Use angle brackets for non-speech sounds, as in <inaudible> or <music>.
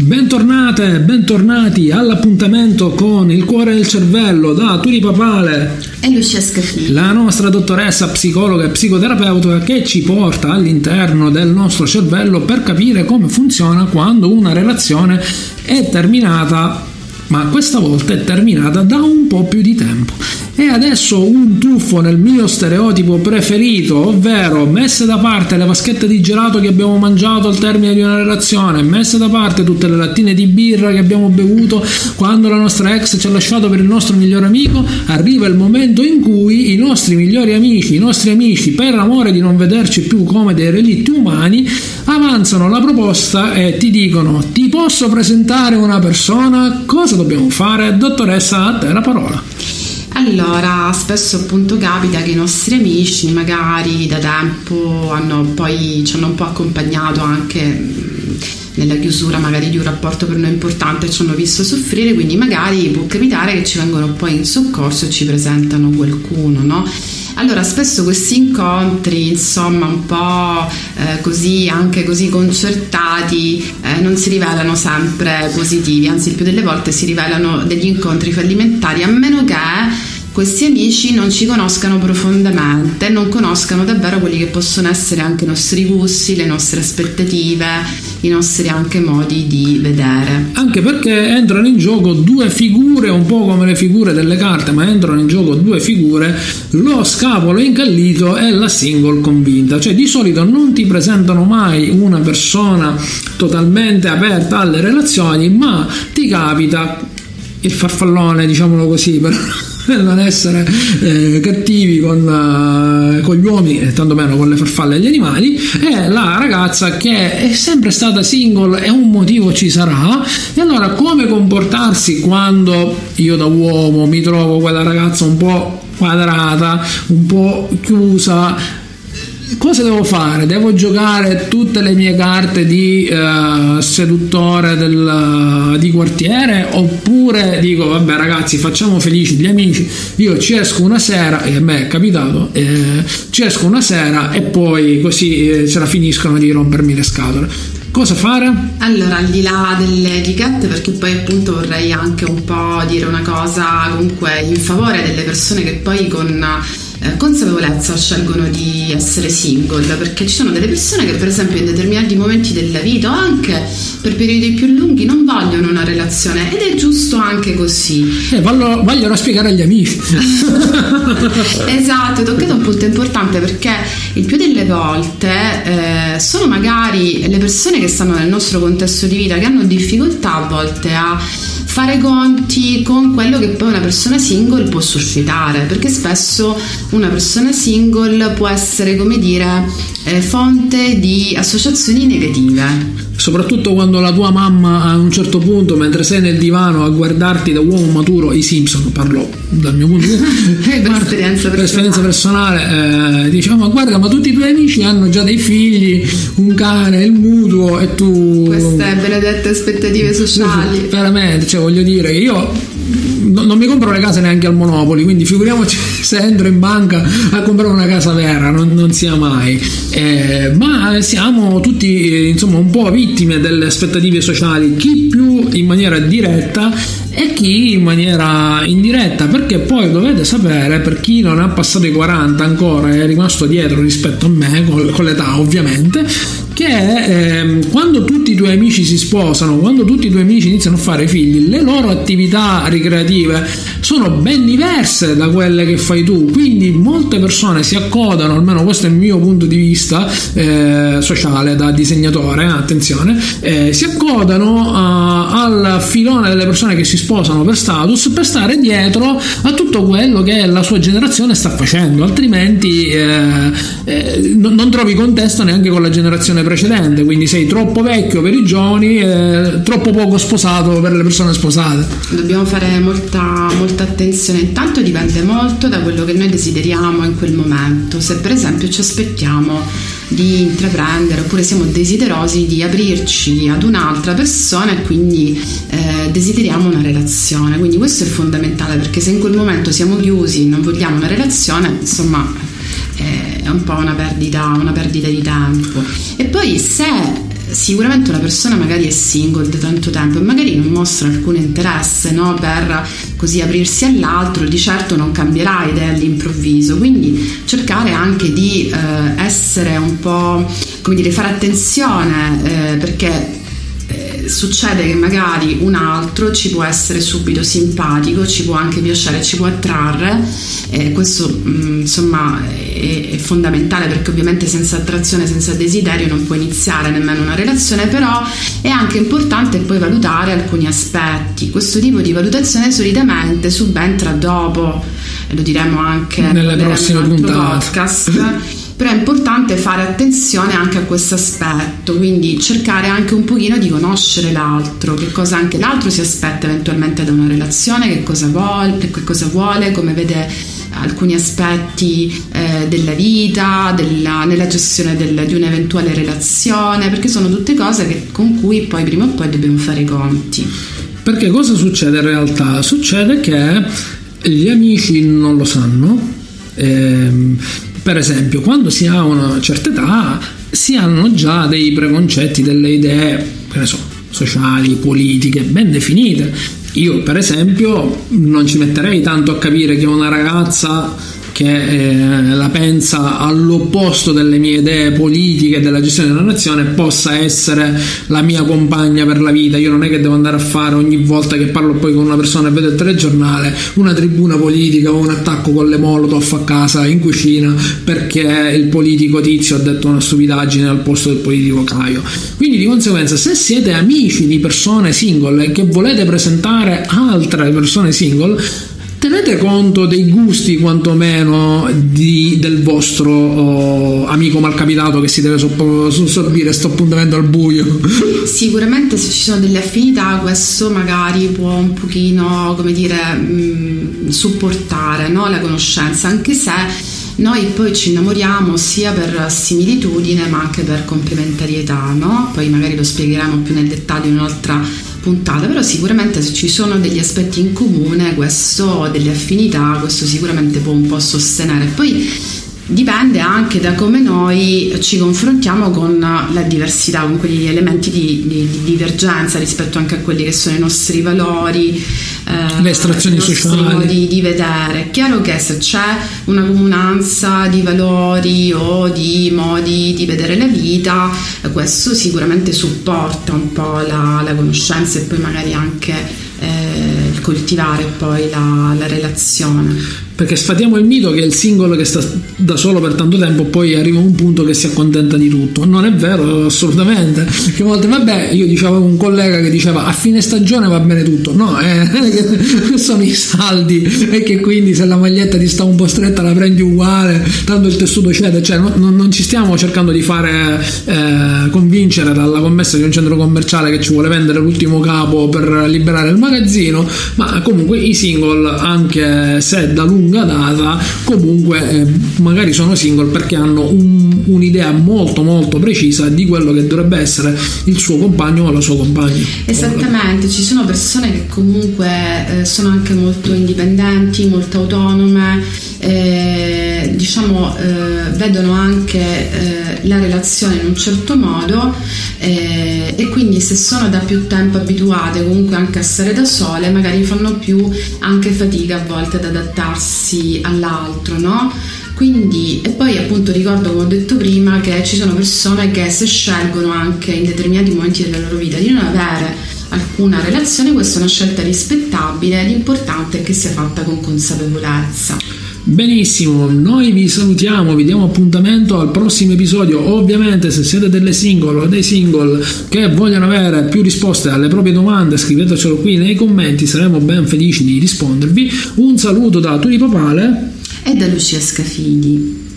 Bentornate, bentornati all'appuntamento con il cuore del cervello da Turi Papale e Lucia Scaffini, la nostra dottoressa psicologa e psicoterapeuta che ci porta all'interno del nostro cervello per capire come funziona quando una relazione è terminata, ma questa volta è terminata da un po' più di tempo. E adesso un tuffo nel mio stereotipo preferito, ovvero messe da parte le vaschette di gelato che abbiamo mangiato al termine di una relazione, messe da parte tutte le lattine di birra che abbiamo bevuto quando la nostra ex ci ha lasciato per il nostro migliore amico, arriva il momento in cui i nostri migliori amici, i nostri amici, per amore di non vederci più come dei relitti umani, avanzano la proposta e ti dicono ti posso presentare una persona, cosa dobbiamo fare? Dottoressa, a te la parola. Allora, spesso appunto capita che i nostri amici magari da tempo hanno poi, ci hanno un po' accompagnato anche mm, nella chiusura magari di un rapporto per noi importante e ci hanno visto soffrire, quindi magari può capitare che ci vengono poi in soccorso e ci presentano qualcuno, no? Allora, spesso questi incontri, insomma, un po' eh, così, anche così concertati, eh, non si rivelano sempre positivi, anzi il più delle volte si rivelano degli incontri fallimentari, a meno che questi amici non ci conoscano profondamente, non conoscano davvero quelli che possono essere anche i nostri gusti, le nostre aspettative, i nostri anche modi di vedere. Anche perché entrano in gioco due figure, un po' come le figure delle carte, ma entrano in gioco due figure, lo scapolo incallito e la single convinta. Cioè di solito non ti presentano mai una persona totalmente aperta alle relazioni, ma ti capita il farfallone, diciamolo così, per non essere eh, cattivi con, uh, con, gli uomini e tanto meno con le farfalle e gli animali è la ragazza che è sempre stata single e un motivo ci sarà. E allora come comportarsi quando io da uomo mi trovo quella ragazza un po' quadrata, un po' chiusa cosa devo fare? Devo giocare tutte le mie carte di uh, seduttore del, uh, di quartiere oppure dico vabbè ragazzi facciamo felici gli amici io ci esco una sera e a me è capitato eh, ci esco una sera e poi così eh, ce la finiscono di rompermi le scatole Cosa fare? Allora, al di là delle etichette, perché poi appunto vorrei anche un po' dire una cosa comunque in favore delle persone che poi con eh, consapevolezza scelgono di essere single perché ci sono delle persone che per esempio in determinati momenti della vita o anche per periodi più lunghi non vogliono una relazione ed è giusto anche così. Eh, vogliono, vogliono spiegare agli amici. <laughs> Esatto, hai toccato un punto importante perché il più delle volte eh, sono magari le persone che stanno nel nostro contesto di vita che hanno difficoltà a volte a fare conti con quello che poi una persona single può suscitare, perché spesso una persona single può essere, come dire, eh, fonte di associazioni negative soprattutto quando la tua mamma a un certo punto mentre sei nel divano a guardarti da uomo maturo i Simpson parlo dal mio punto di vista <laughs> per, esperienza per esperienza personale eh, diciamo ma guarda ma tutti i tuoi amici hanno già dei figli un cane il mutuo e tu queste benedette aspettative sociali. <laughs> Veramente cioè voglio dire io non mi compro le case neanche al Monopoli, quindi figuriamoci <laughs> se entro in banca a comprare una casa vera, non, non sia mai. Eh, ma siamo tutti eh, insomma un po' vittime delle aspettative sociali, chi più in maniera diretta e chi in maniera indiretta, perché poi dovete sapere, per chi non ha passato i 40 ancora e è rimasto dietro rispetto a me, con, con l'età ovviamente, che eh, quando tutti i tuoi amici si sposano, quando tutti i tuoi amici iniziano a fare figli, le loro attività ricreative sono ben diverse da quelle che fai tu, quindi molte persone si accodano, almeno questo è il mio punto di vista eh, sociale da disegnatore, attenzione, eh, si accodano uh, al filone delle persone che si sposano per status per stare dietro a tutto quello che la sua generazione sta facendo, altrimenti eh, eh, non trovi contesto neanche con la generazione precedente, quindi sei troppo vecchio per i giovani e troppo poco sposato per le persone sposate. Dobbiamo fare molta, molta attenzione, intanto dipende molto da quello che noi desideriamo in quel momento, se per esempio ci aspettiamo di intraprendere oppure siamo desiderosi di aprirci ad un'altra persona e quindi eh, desideriamo una relazione, quindi questo è fondamentale perché se in quel momento siamo chiusi, non vogliamo una relazione, insomma è un po' una perdita, una perdita di tempo. E poi se sicuramente una persona magari è single da tanto tempo e magari non mostra alcun interesse no, per così aprirsi all'altro, di certo non cambierà idea all'improvviso, quindi cercare anche di eh, essere un po', come dire, fare attenzione eh, perché succede che magari un altro ci può essere subito simpatico, ci può anche piacere, ci può attrarre, eh, questo mh, mm, insomma è, è, fondamentale perché ovviamente senza attrazione, senza desiderio non può iniziare nemmeno una relazione, però è anche importante poi valutare alcuni aspetti. Questo tipo di valutazione solitamente subentra dopo, e lo diremo anche nelle prossime puntate. podcast <laughs> però è importante fare attenzione anche a questo aspetto, quindi cercare anche un pochino di conoscere l'altro, che cosa anche l'altro si aspetta eventualmente da una relazione, che cosa vuole, che cosa vuole come vede alcuni aspetti eh, della vita, della, nella gestione del, di un'eventuale relazione, perché sono tutte cose che, con cui poi prima o poi dobbiamo fare i conti. Perché cosa succede in realtà? Succede che gli amici non lo sanno. Ehm, per esempio, quando si ha una certa età si hanno già dei preconcetti, delle idee, che ne so, sociali, politiche ben definite. Io, per esempio, non ci metterei tanto a capire che una ragazza che eh, la pensa all'opposto delle mie idee politiche della gestione della nazione possa essere la mia compagna per la vita. Io non è che devo andare a fare ogni volta che parlo poi con una persona e vedo il telegiornale una tribuna politica o un attacco con le molotov a casa in cucina perché il politico tizio ha detto una stupidaggine al posto del politico Caio. Quindi di conseguenza se siete amici di persone single e che volete presentare altre persone single tenete conto dei gusti quantomeno di, del vostro oh, amico malcapitato che si deve sorbire questo appuntamento al buio <laughs> sicuramente se ci sono delle affinità questo magari può un pochino come dire mh, mm, supportare no? la conoscenza anche se noi poi ci innamoriamo sia per similitudine ma anche per complementarietà, no? Poi magari lo spiegheremo più nel dettaglio in un'altra puntata, però sicuramente se ci sono degli aspetti in comune, questo, delle affinità, questo sicuramente può un po' sostenere. Poi dipende anche da come noi ci confrontiamo con la diversità, con quegli elementi di, di, di divergenza rispetto anche a quelli che sono i nostri valori, eh, le estrazioni sociali, modi di vedere. È chiaro che se c'è una comunanza di valori o di modi di vedere la vita, questo sicuramente supporta un po' la, la conoscenza e poi magari anche eh, coltivare poi la, la relazione perché sfatiamo il mito che il singolo che sta da solo per tanto tempo poi arriva a un punto che si accontenta di tutto. Non è vero assolutamente. Che volte vabbè io dicevo un collega che diceva a fine stagione va bene tutto. No eh, <laughs> sono i saldi. E che quindi se la maglietta ti sta un po' stretta la prendi uguale tanto il tessuto cede cioè non, non ci stiamo cercando di fare eh, convincere dalla commessa di un centro commerciale che ci vuole vendere l'ultimo capo per liberare il magazzino ma comunque i single anche se da lungo lunga data comunque eh, magari sono single perché hanno un, un'idea molto molto precisa di quello che dovrebbe essere il suo compagno o la sua compagna. Esattamente ci sono persone che comunque eh, sono anche molto indipendenti molto autonome eh, diciamo eh, vedono anche eh, la relazione in un certo modo eh, e quindi se sono da più tempo abituate comunque anche a stare da sole magari fanno più anche fatica a volte ad adattarsi all'altro no? Quindi, e poi appunto ricordo come ho detto prima che ci sono persone che se scelgono anche in determinati momenti della loro vita di non avere alcuna relazione, questa è una scelta rispettabile, l'importante è che sia fatta con consapevolezza. Benissimo, noi vi salutiamo, vi diamo appuntamento al prossimo episodio. Ovviamente, se siete delle single o dei single che vogliono avere più risposte alle proprie domande, scrivetecelo qui nei commenti, saremo ben felici di rispondervi. Un saluto da Turi Papale e da Lucia Scafidi.